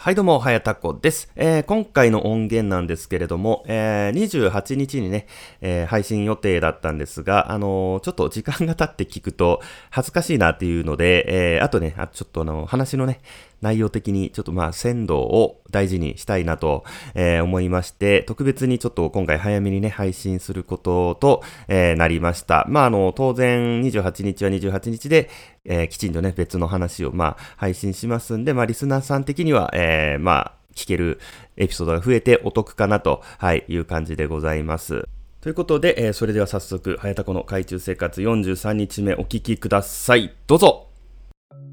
はいどうも、はやたこです。えー、今回の音源なんですけれども、えー、28日にね、えー、配信予定だったんですが、あのー、ちょっと時間が経って聞くと恥ずかしいなっていうので、えー、あとね、あちょっとあの、話のね、内容的にちょっとまあ鮮度を大事にしたいなと、えー、思いまして、特別にちょっと今回早めにね、配信することと、えー、なりました。まああの、当然28日は28日で、えー、きちんとね、別の話をまあ配信しますんで、まあリスナーさん的には、えー、まあ聞けるエピソードが増えてお得かなと、はい、いう感じでございます。ということで、えー、それでは早速、早田子の海中生活43日目お聞きください。どうぞ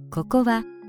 ここは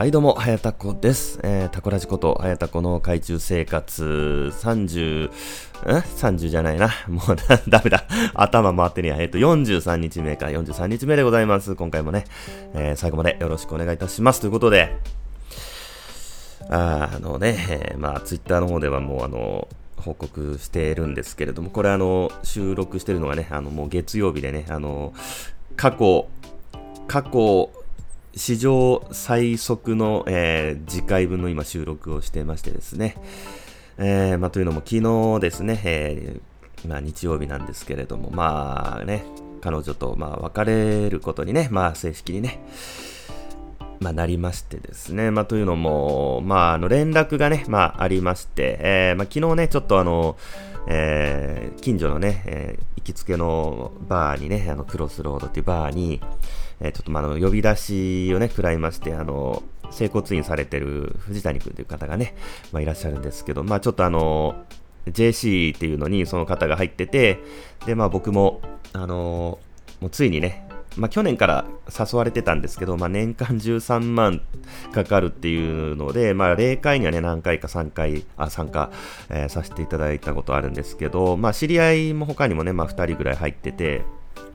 はいどうも、はやたこです。えー、タコラジこと、はやたこの海中生活30、ん ?30 じゃないな。もうだ、ダメだ。頭回ってねや。えっ、ー、と、43日目か、43日目でございます。今回もね、えー、最後までよろしくお願いいたします。ということで、あのね、えー、まあ、ツイッターの方ではもうあの、報告しているんですけれども、これあの、収録してるのがね、あの、もう月曜日でね、あの、過去、過去、史上最速の、えー、次回分の今収録をしてましてですね、えー、まあ、というのも昨日ですね、えー、まあ、日曜日なんですけれども、まあね、彼女とまあ別れることにね、まあ正式にね、まあ、なりましてですね、まあ、というのも、まあ、あの連絡がね、まあ、ありまして、えーまあ、昨日ね、ちょっとあの、えー、近所のね、えー、行きつけのバーにね、あのクロスロードっていうバーに、えー、ちょっとまあの呼び出しをね、食らいまして、あの、整骨院されてる藤谷君という方がね、まあ、いらっしゃるんですけど、まあちょっとあの、JC っていうのにその方が入ってて、で、まあ僕も、あのもうついにね、まあ、去年から誘われてたんですけど、まあ、年間13万かかるっていうので、まあ、例会にはね、何回か3回、あ、参加、えー、させていただいたことあるんですけど、まあ、知り合いも他にもね、まあ、2人ぐらい入ってて、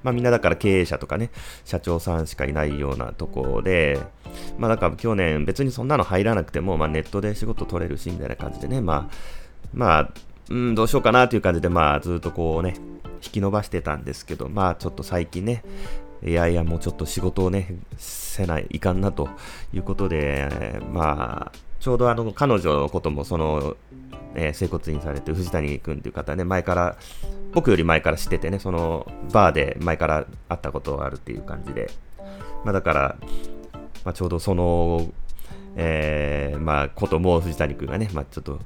まあ、みんなだから経営者とかね、社長さんしかいないようなとこで、まあ、だから去年別にそんなの入らなくても、まあ、ネットで仕事取れるし、みたいな感じでね、まあ、まあ、うん、どうしようかなという感じで、まあ、ずっとこうね、引き伸ばしてたんですけど、まあ、ちょっと最近ね、いやいや、もうちょっと仕事をね、せない、いかんなということで、まあ、ちょうどあの、彼女のことも、その、えー、整骨院されてる藤谷君という方ね、前から、僕より前から知っててね、その、バーで前から会ったことがあるっていう感じで、まあだから、まあちょうどその、えー、まあ、ことも藤谷君がね、まあちょっと、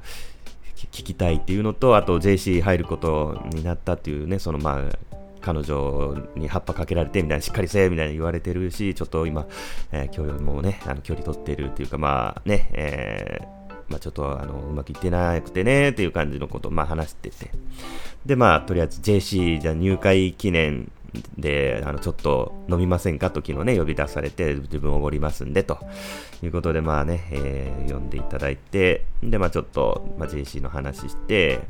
聞きたいっていうのと、あと JC 入ることになったっていうね、そのまあ、彼女に葉っぱかけられてみたいな、しっかりせえみたいな言われてるし、ちょっと今、えー、距離もね、あの距離取ってるっていうか、まあね、えー、まあ、ちょっとあのうまくいってなくてねっていう感じのことをまあ話してて。で、まあ、とりあえず JC じゃ入会記念で、あの、ちょっと飲みませんかと昨日ね、呼び出されて、自分おごりますんで、ということで、まあね、えー、呼んでいただいて、で、まあちょっと、まあ JC の話して、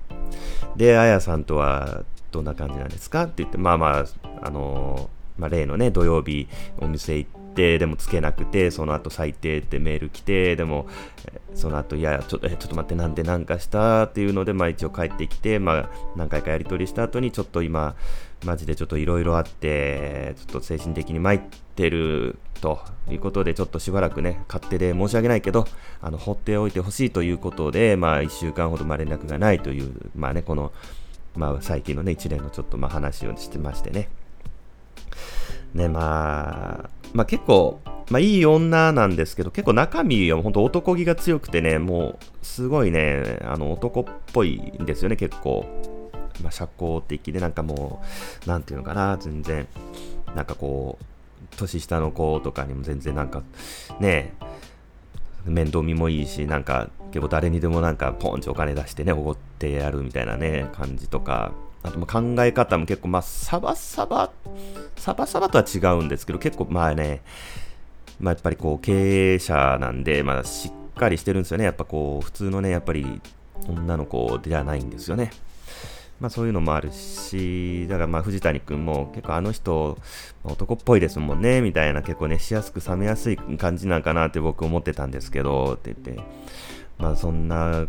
で、あやさんとは、どんな感じなんですかって言って、まあまあ、あのー、まあ、例のね、土曜日お店行って、でもつけなくて、その後最低ってメール来て、でも、その後、いや、ちょっと、え、ちょっと待って、なんでなんかしたっていうので、まあ一応帰ってきて、まあ何回かやり取りした後に、ちょっと今、マジでちょっといろいろあって、ちょっと精神的に参ってるということで、ちょっとしばらくね、勝手で申し訳ないけど、あの、放っておいてほしいということで、まあ一週間ほどま連絡がないという、まあね、この、まあ、最近のね、一連のちょっとまあ話をしてましてね。ね、まあ、まあ結構、まあいい女なんですけど、結構中身は本当男気が強くてね、もうすごいね、あの男っぽいんですよね、結構。まあ社交的でなんかもう、なんていうのかな、全然、なんかこう、年下の子とかにも全然なんか、ね、面倒見もいいし、なんか結構誰にでもなんかポンチお金出してね、おごってやるみたいなね、感じとか、あと考え方も結構、まあ、サバサバ、サバサバとは違うんですけど、結構、まあね、まあ、やっぱりこう、経営者なんで、まあ、しっかりしてるんですよね。やっぱこう、普通のね、やっぱり、女の子ではないんですよね。まあそういうのもあるし、だからまあ藤谷君も結構あの人、男っぽいですもんね、みたいな結構ね、しやすく冷めやすい感じなんかなって僕思ってたんですけど、って言って、まあそんな、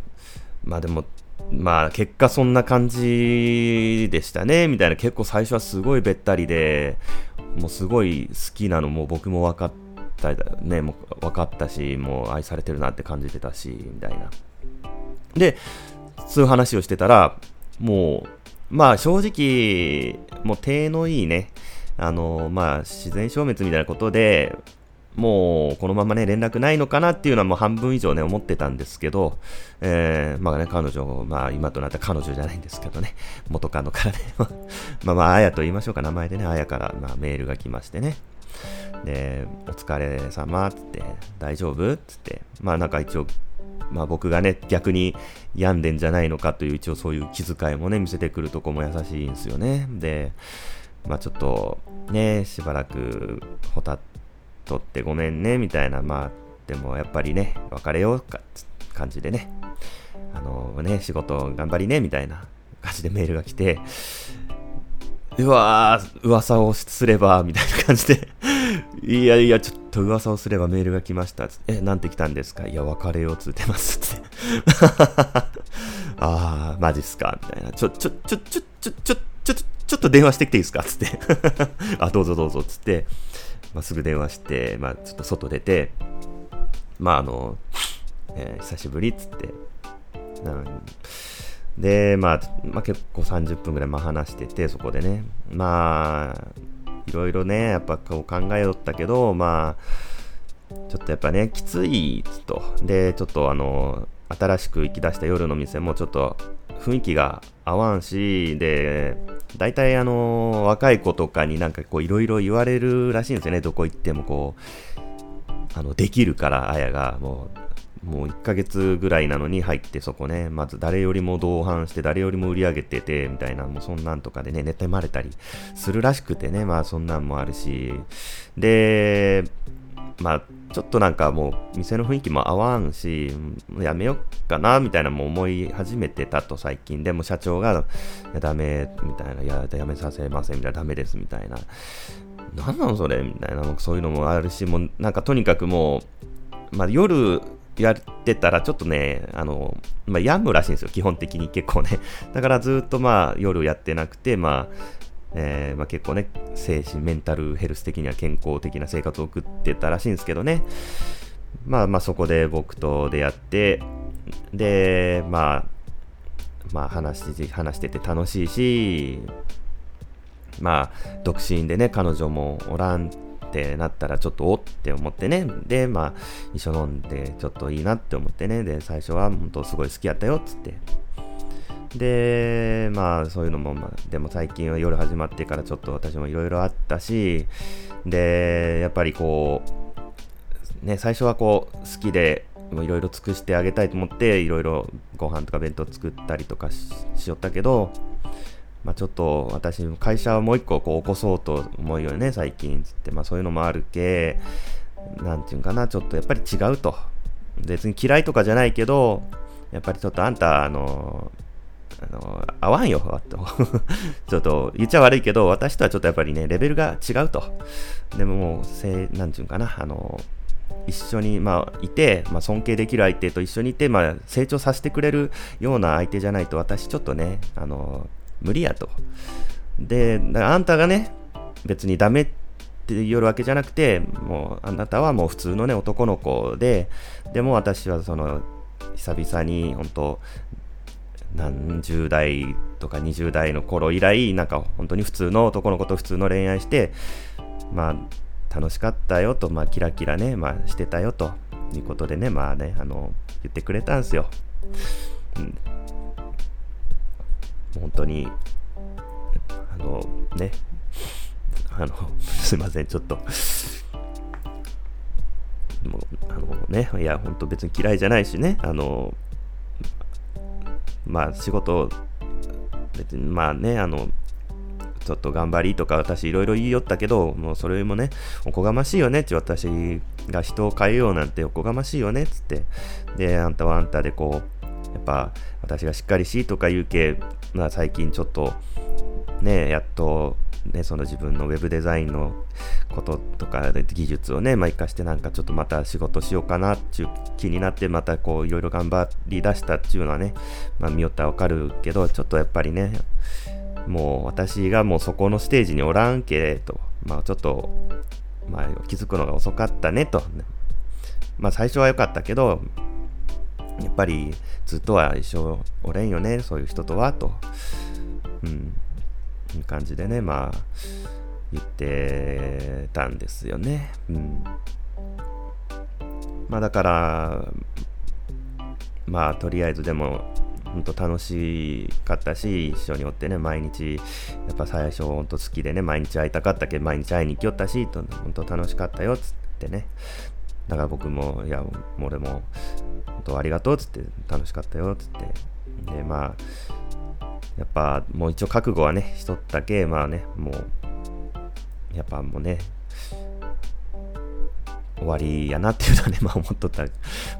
まあでも、まあ結果そんな感じでしたね、みたいな結構最初はすごいべったりで、もうすごい好きなのも僕も分かった、ね、もう分かったし、もう愛されてるなって感じてたし、みたいな。で、そういう話をしてたら、もう、まあ正直、もう手のいいね、あの、まあ自然消滅みたいなことで、もうこのままね、連絡ないのかなっていうのはもう半分以上ね、思ってたんですけど、えー、まあね、彼女、まあ今となった彼女じゃないんですけどね、元カノからね、まあまあ、あやと言いましょうか、名前でね、あやからまあメールが来ましてね、で、お疲れ様つって、大丈夫つって、まあなんか一応まあ僕がね、逆に病んでんじゃないのかという一応そういう気遣いもね、見せてくるとこも優しいんですよね。で、まあちょっとね、しばらくほたっとってごめんね、みたいな、まあでもやっぱりね、別れようか、感じでね、あのね、仕事頑張りね、みたいな 感じでメールが来て、うわー、噂をすれば、みたいな感じで いやいや、ちょっと噂をすればメールが来ました。え、なんて来たんですか？いや、別れようつってます。って。あー、マジっすか？みたいな。ちょ、ちょ、ちょ、ちょ、ちょ、ちょ、ちょ、ちょっと電話してきていいですか？つって。あ、どうぞどうぞ、つって、まあ、すぐ電話して、まあ、ちょっと外出て、まあ、あの、えー、久しぶりっつって、うんで、まあ、まあ、結構30分ぐらいまあ話してて、そこでね。まあ、いろいろね、やっぱこう考えよったけど、まあ、ちょっとやっぱね、きついっつと。で、ちょっとあの、新しく行き出した夜の店もちょっと雰囲気が合わんし、で、大体あの、若い子とかになんかこういろいろ言われるらしいんですよね、どこ行ってもこう、あの、できるから、あやが、もう、もう1ヶ月ぐらいなのに入ってそこね、まず誰よりも同伴して誰よりも売り上げててみたいな、もうそんなんとかでね、ネタまれたりするらしくてね、まあそんなんもあるし、で、まあちょっとなんかもう店の雰囲気も合わんし、やめよっかなみたいなも思い始めてたと最近でも社長が、いやダメみたいな、いややめさせませんみたいな、ダメですみたいな。なんなのそれみたいな、そういうのもあるし、もうなんかとにかくもう、まあ夜やってたらちょっとね、あの、まあ、病むらしいんですよ、基本的に結構ね。だからずっとまあ夜やってなくて、まあ、えー、まあ、結構ね、精神、メンタルヘルス的には健康的な生活を送ってたらしいんですけどね。まあまあそこで僕と出会って、で、まあ、まあ話し話してて楽しいし、まあ独身でね、彼女もおらんってなったらちょっとおって思ってね。で、まあ、一緒飲んでちょっといいなって思ってね。で、最初は本当すごい好きやったよっつって。で、まあそういうのも、まあ、でも最近は夜始まってからちょっと私もいろいろあったし、で、やっぱりこう、ね、最初はこう好きでいろいろ尽くしてあげたいと思っていろいろご飯とか弁当作ったりとかしよったけど、まあ、ちょっと私、会社をもう一個こう起こそうと思うよね、最近つって、まあ、そういうのもあるけ、なんていうんかな、ちょっとやっぱり違うと。別に嫌いとかじゃないけど、やっぱりちょっとあんた、あの、あの、合わんよ、と。ちょっと、言っちゃ悪いけど、私とはちょっとやっぱりね、レベルが違うと。でももう、せなんていうんかな、あの、一緒に、まあ、いて、まあ、尊敬できる相手と一緒にいて、まあ、成長させてくれるような相手じゃないと、私ちょっとね、あの、無理やと。で、あんたがね、別にダメって言うわけじゃなくて、もうあなたはもう普通のね、男の子で、でも私はその、久々に本当、何十代とか20代の頃以来、なんか本当に普通の男の子と普通の恋愛して、まあ、楽しかったよと、まあ、キラキラね、まあ、してたよということでね、まあね、あの、言ってくれたんですよ。うん、本当に、あの、ね、あの、すいません、ちょっと、もう、あのね、いや、本当別に嫌いじゃないしね、あの、まあ、仕事別にまあね、あの、ちょっと頑張りとか私いろいろ言いよったけど、もうそれもね、おこがましいよねって私が人を変えようなんておこがましいよねっつって。で、あんたはあんたでこう、やっぱ私がしっかりしとか言うけ、まあ最近ちょっとね、やっとね、その自分のウェブデザインのこととか技術をね、まあ、活かしてなんかちょっとまた仕事しようかなっていう気になってまたこういろいろ頑張り出したっていうのはね、まあ見よったらわかるけど、ちょっとやっぱりね、もう私がもうそこのステージにおらんけと、まあちょっと、まあ気づくのが遅かったねと、まあ最初は良かったけど、やっぱりずっとは一生おれんよね、そういう人とは、と。感じでね、まあ、言ってたんですよね。うん。まあだから、まあとりあえずでも、本当楽しかったし、一緒におってね、毎日、やっぱ最初本当好きでね、毎日会いたかったけど、毎日会いに行きよったし、本当楽しかったよ、つってね。だから僕も、いや、俺も、本当ありがとう、つって、楽しかったよ、つって。で、まあ、やっぱもう一応覚悟はね、しとったけ、まあね、もう、やっぱもうね、終わりやなっていうのはね、まあ思っとった、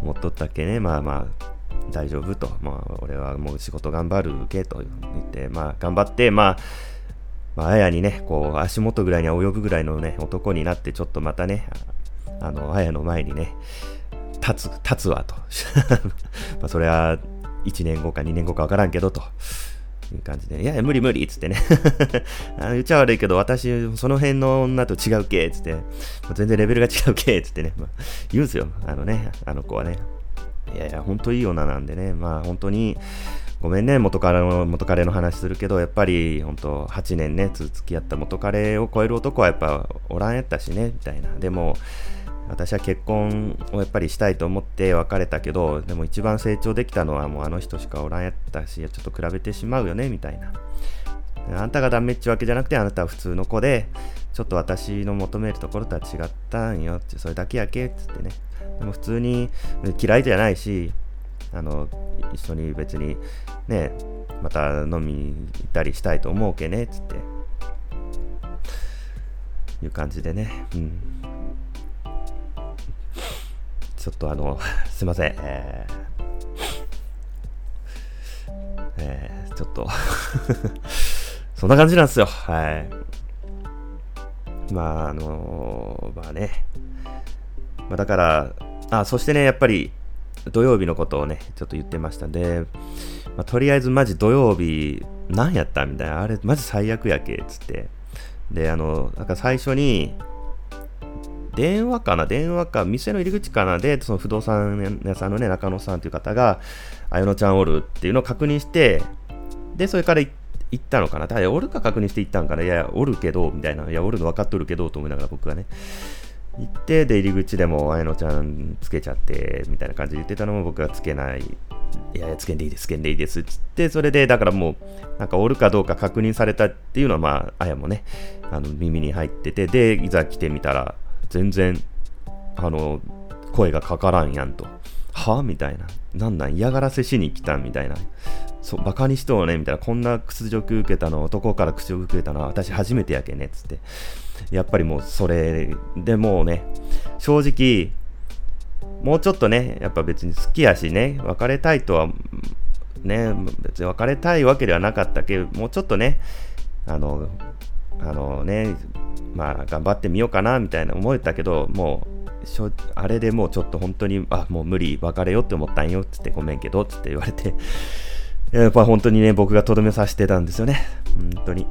思っとったっけね、まあまあ、大丈夫と、まあ俺はもう仕事頑張るけと言って、まあ頑張って、まあ、まあ、やにね、こう、足元ぐらいに及ぶぐらいのね、男になって、ちょっとまたね、あの、あやの前にね、立つ、立つわと。まあ、それは、1年後か2年後かわからんけど、と。いう感じで、いやいや、無理無理っつってね あ言っちゃ悪いけど、私、その辺の女と違うけっつって、全然レベルが違うけっつってね、まあ、言うんですよ。あのね、あの子はね。いやいや、本当いい女なんでね、まあ本当に、ごめんね、元彼の、元彼の話するけど、やっぱり、本当8年ね、付き合った元彼を超える男はやっぱおらんやったしね、みたいな。でも、私は結婚をやっぱりしたいと思って別れたけど、でも一番成長できたのはもうあの人しかおらんやったし、ちょっと比べてしまうよね、みたいな。あんたがダメっちゅうわけじゃなくて、あなたは普通の子で、ちょっと私の求めるところとは違ったんよって、それだけやけっ、つってね。でも普通に嫌いじゃないし、あの、一緒に別にね、また飲みに行ったりしたいと思うけねっ、つって。いう感じでね。うん。ちょっとあの、すいません。えー、えー、ちょっと そんな感じなんですよ。はい。まあ、あのー、まあね。まあ、だから、あ、そしてね、やっぱり、土曜日のことをね、ちょっと言ってましたんで、まあ、とりあえずマジ土曜日、何やったみたいな、あれ、マジ最悪やけ、つって。で、あの、なんか最初に、電話かな？電話か、店の入り口かな？で、その不動産屋さんのね、中野さんという方が、あやのちゃんおるっていうのを確認して、で、それから行ったのかな？だおるか確認して行ったんかな？いや、おるけど、みたいな。いや、おるの分かっとるけど、と思いながら僕はね。行って、で、入り口でも、あやのちゃんつけちゃって、みたいな感じで言ってたのも僕はつけない。いやいや、つけんでいいです、つけんでいいです。つって、それで、だからもう、なんかおるかどうか確認されたっていうのは、まあ、あやもね、あの、耳に入ってて、で、いざ来てみたら、全然、あの、声がかからんやんと。は？みたいな。なんなん？嫌がらせしに来たみたいな。そう、バカにしとうねみたいな。こんな屈辱受けたの、男から屈辱受けたのは私初めてやけね、つって。やっぱりもうそれでもうね、正直、もうちょっとね、やっぱ別に好きやしね、別れたいとは、ね、別に別れたいわけではなかったけど、もうちょっとね、あの、あのね、まあ頑張ってみようかなみたいな思えたけど、もう、あれでもうちょっと本当に、あ、もう無理、別れようって思ったんよ、つってごめんけど、つって言われて、やっぱ本当にね、僕がとどめさせてたんですよね。本当に。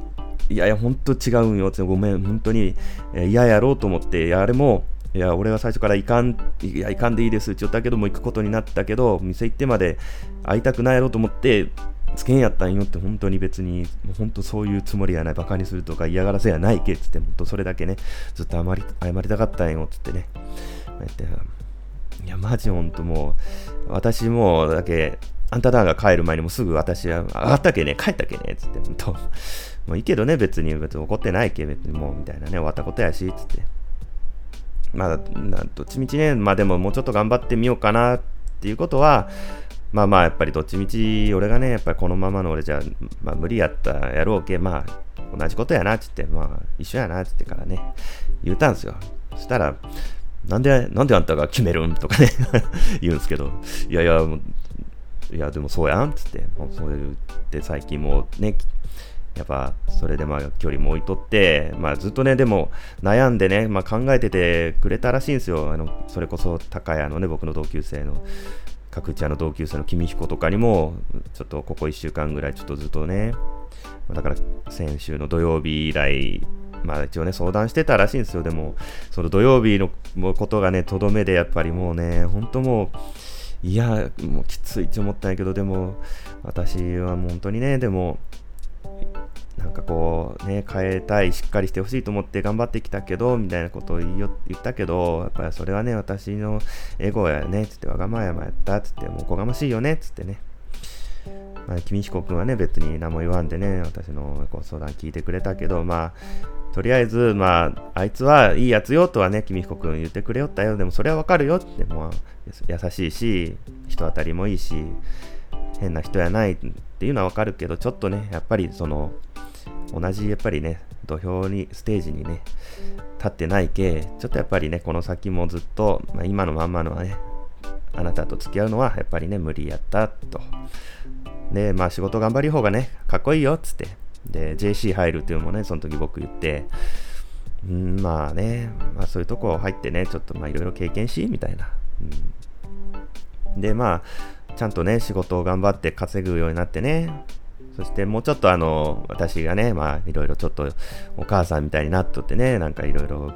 いやいや、本当違うんよって、ごめん、本当に嫌やろうと思って、いや、あれも、いや、俺は最初から行かん、いや、行かんでいいですって言ったけども、行くことになったけど、店行ってまで会いたくないやろうと思って、つけんやったんよって本当に別に、もう本当そういうつもりやない、バカにするとか嫌がらせやないけっつって、本当それだけね、ずっと謝り謝りたかったんよっつってね。いや、マジ本当もう、私もだけ、あんただが帰る前にもすぐ私は、上がったけね、帰ったけね、つって、本当もういいけどね、別に、別に怒ってないけ、別にもう、みたいなね、終わったことやし、つって。まあ、どっちみちね、まあでももうちょっと頑張ってみようかなっていうことは、まあまあ、やっぱりどっちみち、俺がね、やっぱりこのままの俺じゃ、まあ無理やったやろうけ、まあ、同じことやな、つって、まあ、一緒やな、つってからね、言ったんすよ。そしたら、なんで、なんであんたが決めるんとかね 言うんですけど、いやいや、いや、でもそうやん、つって、もうそう言って最近もうね、やっぱそれでまあ距離も置いとって、まあ、ずっとね、でも悩んでね、まあ、考えててくれたらしいんですよ、あのそれこそ高谷のね、僕の同級生の、各地あの同級生の君彦とかにも、ちょっとここ1週間ぐらい、ちょっとずっとね、だから先週の土曜日以来、まあ一応ね、相談してたらしいんですよ。でも、その土曜日のことがね、とどめでやっぱりもうね、本当もう、いや、もうきついって思ったんやけど、でも、私はもう本当にね、でも、なんかこうね、変えたい、しっかりしてほしいと思って頑張ってきたけど、みたいなことを言ったけど、やっぱりそれはね、私のエゴやね、つってわがまやまやったつって、もうおこがましいよね、つってね。まあ、君彦君はね、別に何も言わんでね、私のご相談聞いてくれたけど、まあ、とりあえず、まあ、あいつはいいやつよとはね、君彦君言ってくれよったよ。でもそれはわかるよって、もう優しいし、人当たりもいいし、変な人やないっていうのはわかるけど、ちょっとね、やっぱりその、同じやっぱりね、土俵に、ステージにね、立ってないけ、ちょっとやっぱりね、この先もずっと、まあ、今のまんまのはね、あなたと付き合うのはやっぱりね、無理やったと。で、まあ仕事頑張り方がね、かっこいいよっつって。で、JC 入るっていうのもね、その時僕言って、うん、まあね、まあそういうとこ入ってね、ちょっとまあいろいろ経験し、みたいな。うん、で、まあ、ちゃんとね、仕事を頑張って稼ぐようになってね、そしてもうちょっとあの、私がね、まあいろいろちょっとお母さんみたいになっとってね、なんかいろいろ、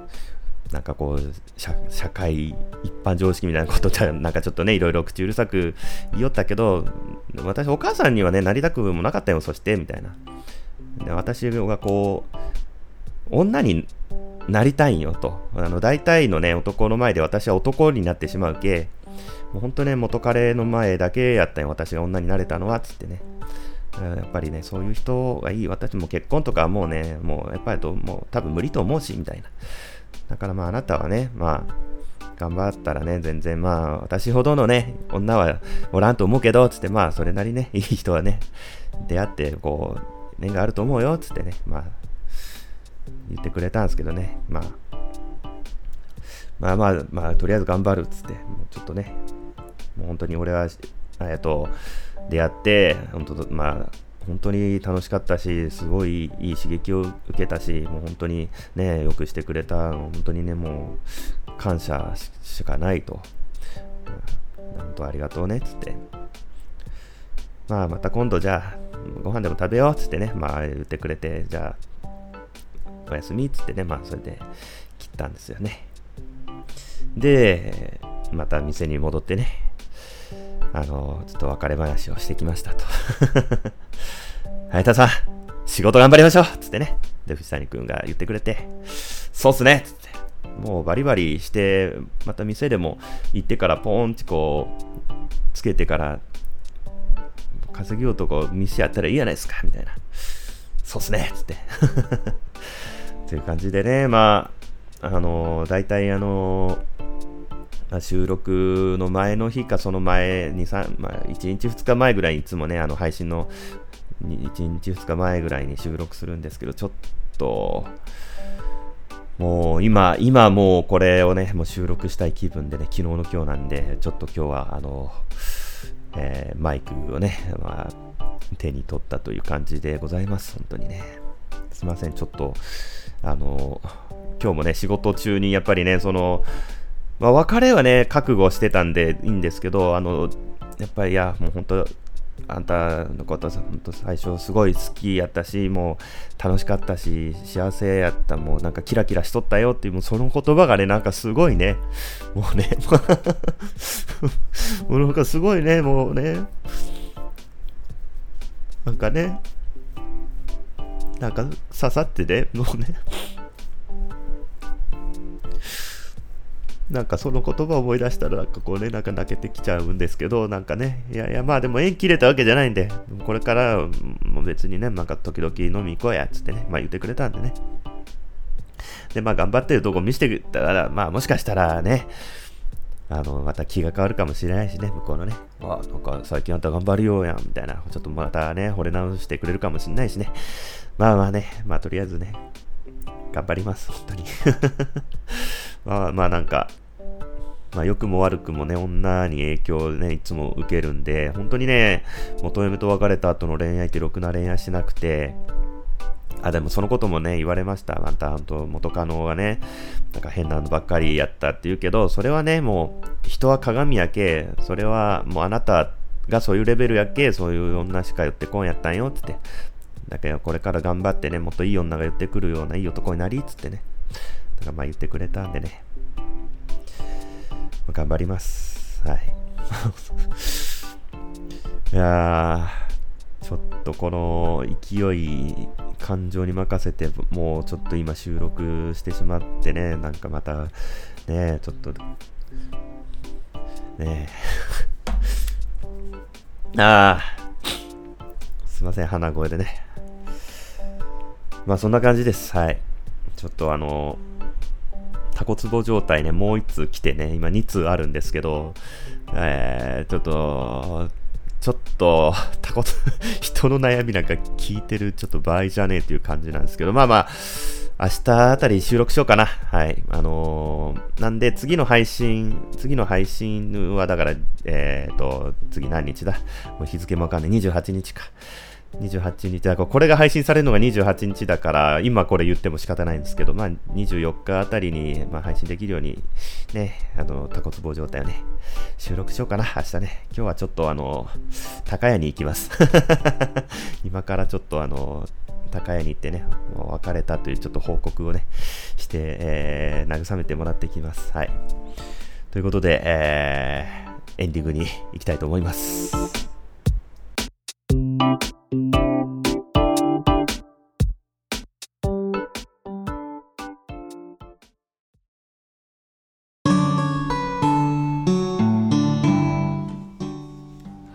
なんかこう社、社会一般常識みたいなことじゃ、なんかちょっとね、いろいろ口うるさく言いよったけど、私お母さんにはね、なりたくもなかったよ、そして、みたいな。で私がこう、女になりたいんよと。あの、大体のね、男の前で私は男になってしまうけ、もう本当ね、元彼の前だけやったんよ、私が女になれたのは、つってね。やっぱりね、そういう人がいい。私も結婚とかもうね、もうやっぱりと、もう多分無理と思うし、みたいな。だからまああなたはね、まあ、頑張ったらね、全然まあ、私ほどのね、女はおらんと思うけど、つってまあ、それなりね、いい人はね、出会って、こう、念があると思うよ、つってね、まあ、言ってくれたんですけどね、まあ、まあまあ、まあ、とりあえず頑張る、つって、もうちょっとね、もう本当に俺は、えっと、出会って、本当、まあ、本当に楽しかったし、すごいいい刺激を受けたし、もう本当にね、よくしてくれた、本当にね、もう感謝しかないと。本当ありがとうね、つって。まあ、また今度じゃあ、ご飯でも食べよう、つってね、まあ言ってくれて、じゃあ、おやすみ、つってね、まあそれで切ったんですよね。で、また店に戻ってね、あの、ちょっと別れ話をしてきましたと。早田さん、仕事頑張りましょうつってね。で、藤谷くんが言ってくれて、そうっすねつって。もうバリバリして、また店でも行ってからポーンってこう、つけてから、稼ぎ男店やったらいいやないですかみたいな。そうっすねつって。っていう感じでね、まあ、あのー、大体あのー収録の前の日かその前に、まあ、1日2日前ぐらいにいつもね、あの配信の1日2日前ぐらいに収録するんですけど、ちょっと、もう今、今もうこれをね、もう収録したい気分でね、昨日の今日なんで、ちょっと今日はあの、えー、マイクをね、まあ、手に取ったという感じでございます。本当にね。すいません、ちょっと、あの、今日もね、仕事中にやっぱりね、その、まあ、別れはね、覚悟してたんでいいんですけど、あの、やっぱり、いや、もう本当、あんたのこと、本当最初すごい好きやったし、もう楽しかったし、幸せやった、もうなんかキラキラしとったよっていう、もうその言葉がね、なんかすごいね、もうね、もうなんかすごいね、もうね、なんかね、なんか刺さってね、もうね、なんかその言葉を思い出したらなんかこうね、なんか泣けてきちゃうんですけど、なんかね、いやいやまあでも縁切れたわけじゃないんで、これからも別にね、なんか時々飲み行こうやつってね、まあ言ってくれたんでね。で、まあ頑張ってるとこ見せてたら、まあもしかしたらね、あの、また気が変わるかもしれないしね、向こうのね。あ、なんか最近あんた頑張るようやん、みたいな。ちょっとまたね、惚れ直してくれるかもしれないしね。まあまあね、まあとりあえずね、頑張ります、本当に。まあまあなんか、まあ良くも悪くもね、女に影響をね、いつも受けるんで、本当にね、元嫁と別れた後の恋愛ってろくな恋愛しなくて、あ、でもそのこともね、言われました。また、本当元カノがね、なんか変なのばっかりやったって言うけど、それはね、もう、人は鏡やけ、それはもうあなたがそういうレベルやけ、そういう女しか寄ってこんやったんよ、つって。だけど、これから頑張ってね、もっといい女が寄ってくるようないい男になり、つってね。だからまあ言ってくれたんでね。頑張ります。はい。いやー、ちょっとこの勢い、感情に任せて、もうちょっと今収録してしまってね、なんかまた、ね、ちょっと、ね ああ、すいません、鼻声でね。まあそんな感じです。はい。ちょっとあの、タコツボ状態ね、もう1通来てね、今2通あるんですけど、えー、ちょっと、ちょっと、たこと、人の悩みなんか聞いてるちょっと場合じゃねえっていう感じなんですけど、まあまあ、明日あたり収録しようかな。はい。あのー、なんで次の配信、次の配信はだから、えっ、ー、と、次何日だ？もう日付もわかんない。28日か。28日、だからこれが配信されるのが28日だから、今これ言っても仕方ないんですけど、まあ、24日あたりに、まあ、配信できるように、ね、あの、タコツボ状態をね、収録しようかな、明日ね。今日はちょっとあの、高屋に行きます。今からちょっとあの、高屋に行ってね、もう別れたというちょっと報告をね、して、えー、慰めてもらってきます。はい。ということで、えー、エンディングに行きたいと思います。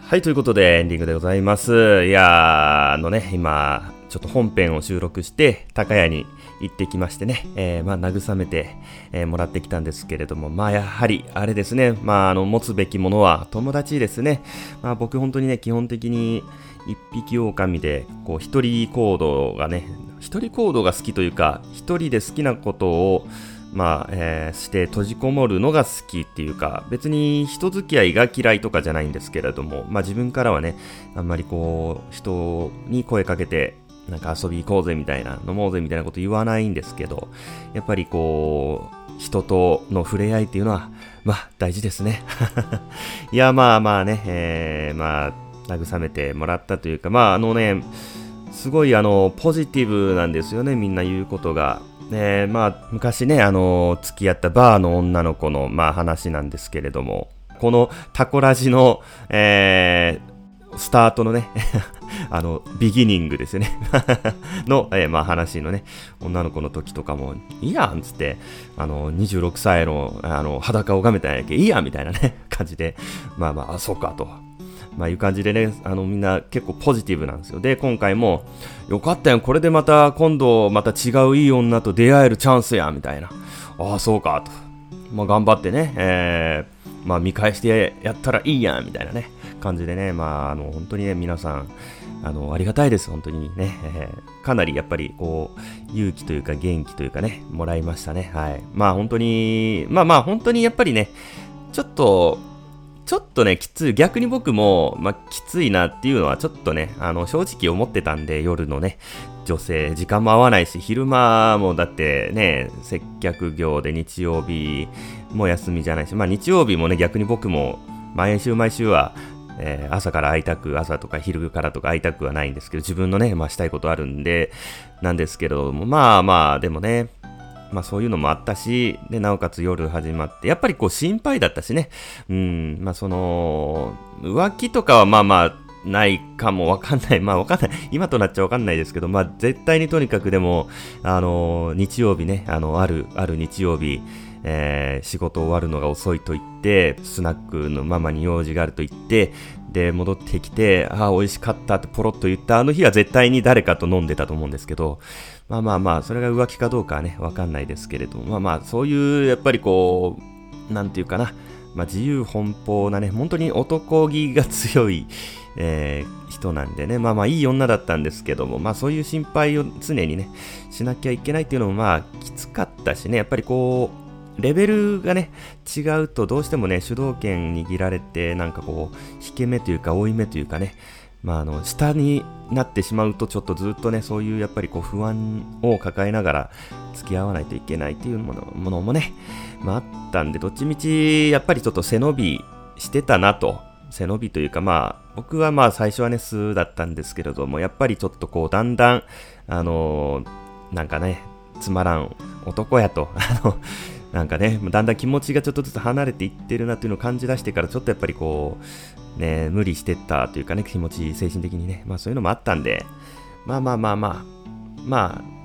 はい、ということでエンディングでございます。いやー、あのね、今、ちょっと本編を収録して、高屋に行ってきましてね、えー、まあ、慰めて、えー、もらってきたんですけれども、まあ、やはり、あれですね、まあ、あの、持つべきものは友達ですね。まあ、僕本当にね、基本的に一匹狼で、こう、一人行動がね、一人行動が好きというか、一人で好きなことを、まあ、えー、して閉じこもるのが好きっていうか、別に人付き合いが嫌いとかじゃないんですけれども、まあ自分からはね、あんまりこう、人に声かけて、なんか遊び行こうぜみたいな、飲もうぜみたいなこと言わないんですけど、やっぱりこう、人との触れ合いっていうのは、まあ大事ですね。いや、まあまあね、えー、まあ、慰めてもらったというか、まああのね、すごいあの、ポジティブなんですよね、みんな言うことが。えー、まあ、昔ね、あの、付き合ったバーの女の子の、まあ、話なんですけれども、このタコラジの、えー、スタートのね あの、ビギニングですよね の、えー、まあ話のね、女の子の時とかも、いいやんつって、あの、26歳の、あの、裸をがめたんやけ、いいやんみたいなね、感じで、まあまあ、あ、そうかと。まあいう感じでね、あのみんな結構ポジティブなんですよ。で、今回も、よかったよ、これでまた今度また違ういい女と出会えるチャンスや、みたいな。ああ、そうか、と。まあ頑張ってね、えー、まあ見返してやったらいいやん、みたいなね、感じでね、まああの本当にね、皆さん、あの、ありがたいです、本当にね。えー、かなりやっぱり、こう、勇気というか元気というかね、もらいましたね。はい。まあ本当に、まあまあ本当にやっぱりね、ちょっと、ちょっとね、きつい。逆に僕も、まあ、きついなっていうのはちょっとね、あの、正直思ってたんで、夜のね、女性、時間も合わないし、昼間もだってね、接客業で日曜日も休みじゃないし、まあ日曜日もね、逆に僕も、毎週毎週は、えー、朝から会いたく、朝とか昼からとか会いたくはないんですけど、自分のね、まあしたいことあるんで、なんですけども、まあまあ、でもね、まあそういうのもあったし、で、なおかつ夜始まって、やっぱりこう心配だったしね、うん、まあその、浮気とかはまあまあ、ないかもわかんない。まあわかんない。今となっちゃわかんないですけど、まあ絶対にとにかくでも、あの、日曜日ね、あの、ある、ある日曜日、えー、仕事終わるのが遅いと言って、スナックのママに用事があると言って、で、戻ってきて、ああ、美味しかったってポロッと言ったあの日は絶対に誰かと飲んでたと思うんですけど、まあまあまあ、それが浮気かどうかはね、わかんないですけれども、まあまあ、そういう、やっぱりこう、なんていうかな、まあ、自由奔放なね、本当に男気が強い、えー、人なんでね、まあまあいい女だったんですけども、まあそういう心配を常にね、しなきゃいけないっていうのもまあきつかったしね、やっぱりこう、レベルがね、違うとどうしてもね、主導権握られて、なんかこう、引け目というか、負い目というかね、まあ、あの下になってしまうとちょっとずっとねそういうやっぱりこう不安を抱えながら付き合わないといけないっていうものものもね、まあ、あったんでどっちみちやっぱりちょっと背伸びしてたなと背伸びというかまあ僕はまあ最初はね素だったんですけれどもやっぱりちょっとこうだんだんあのー、なんかねつまらん男やとあのなんかね、だんだん気持ちがちょっとずつ離れていってるなっていうのを感じ出してから、ちょっとやっぱりこう、ね、無理してったというかね、気持ち、精神的にね、まあそういうのもあったんで、まあまあまあまあ、まあ、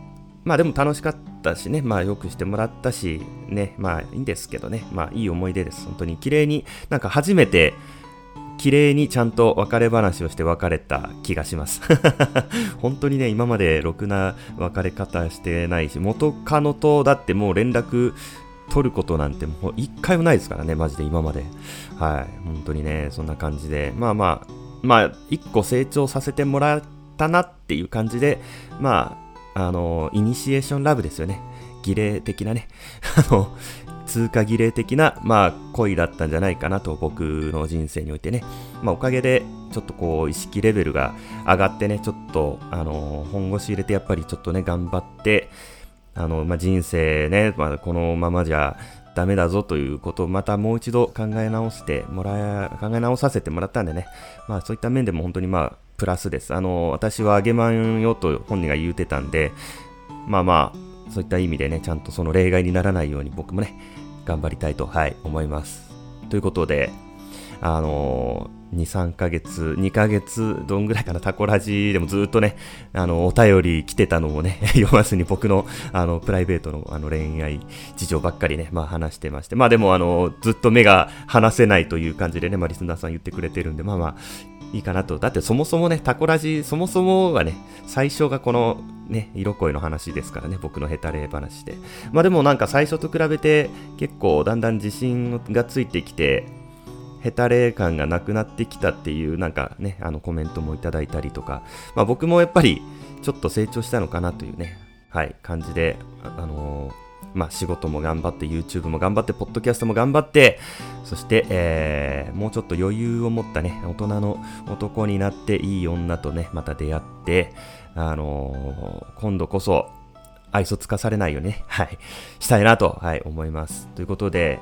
まあでも楽しかったしね、まあよくしてもらったし、ね、まあいいんですけどね、まあいい思い出です。本当に。綺麗に、なんか初めて、綺麗にちゃんと別れ話をして別れた気がします。本当にね、今までろくな別れ方してないし、元カノとだってもう連絡取ることなんてもう一回もないですからね、マジで今まで。はい、本当にね、そんな感じで、まあまあ、まあ、一個成長させてもらったなっていう感じで、まあ、あの、イニシエーションラブですよね。儀礼的なね、あの、通過儀礼的な、まあ、恋だったんじゃないかなと、僕の人生においてね。まあ、おかげで、ちょっとこう、意識レベルが上がってね、ちょっと、あの、本腰入れて、やっぱりちょっとね、頑張って、あの、まあ、人生ね、まあ、このままじゃダメだぞということをまたもう一度考え直してもらえ、考え直させてもらったんでね、まあそういった面でも本当にまあプラスです。あの、私はあげまんよと本人が言うてたんで、まあまあ、そういった意味でね、ちゃんとその例外にならないように僕もね、頑張りたいと、はい、思います。ということで、あの2、3ヶ月、2ヶ月、どんぐらいかな、タコラジでもずっとね、あの、お便り来てたのもね、読まずに僕の、あの、プライベートの、あの、恋愛事情ばっかりね、まあ話してまして、まあでも、あの、ずっと目が離せないという感じでね、まあリスナーさん言ってくれてるんで、まあまあ、いいかなと。だってそもそもね、タコラジ、そもそもがね、最初がこのね、色恋の話ですからね、僕のヘタレ話で。まあでもなんか最初と比べて結構だんだん自信がついてきて、ヘタレ感がなくなってきたっていうなんかね、あのコメントもいただいたりとか、まあ、僕もやっぱりちょっと成長したのかなというね、はい、感じで、あのー、まあ、仕事も頑張って、YouTube も頑張って、ポッドキャストも頑張って、そして、えー、もうちょっと余裕を持ったね、大人の男になっていい女とね、また出会って、あのー、今度こそ、愛想つかされないよね、はい、したいなと、はい、思います。ということで、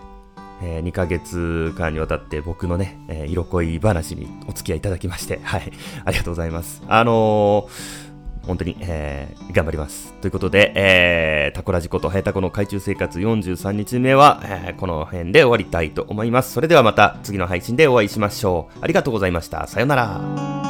えー、2ヶ月間にわたって僕のね、えー、色恋話にお付き合いいただきまして、はい、ありがとうございます。あのー本当に、えー、頑張ります。ということで、えー、タコラジコとハヤタコの海中生活43日目は、えー、この辺で終わりたいと思います。それではまた次の配信でお会いしましょう。ありがとうございました。さようなら。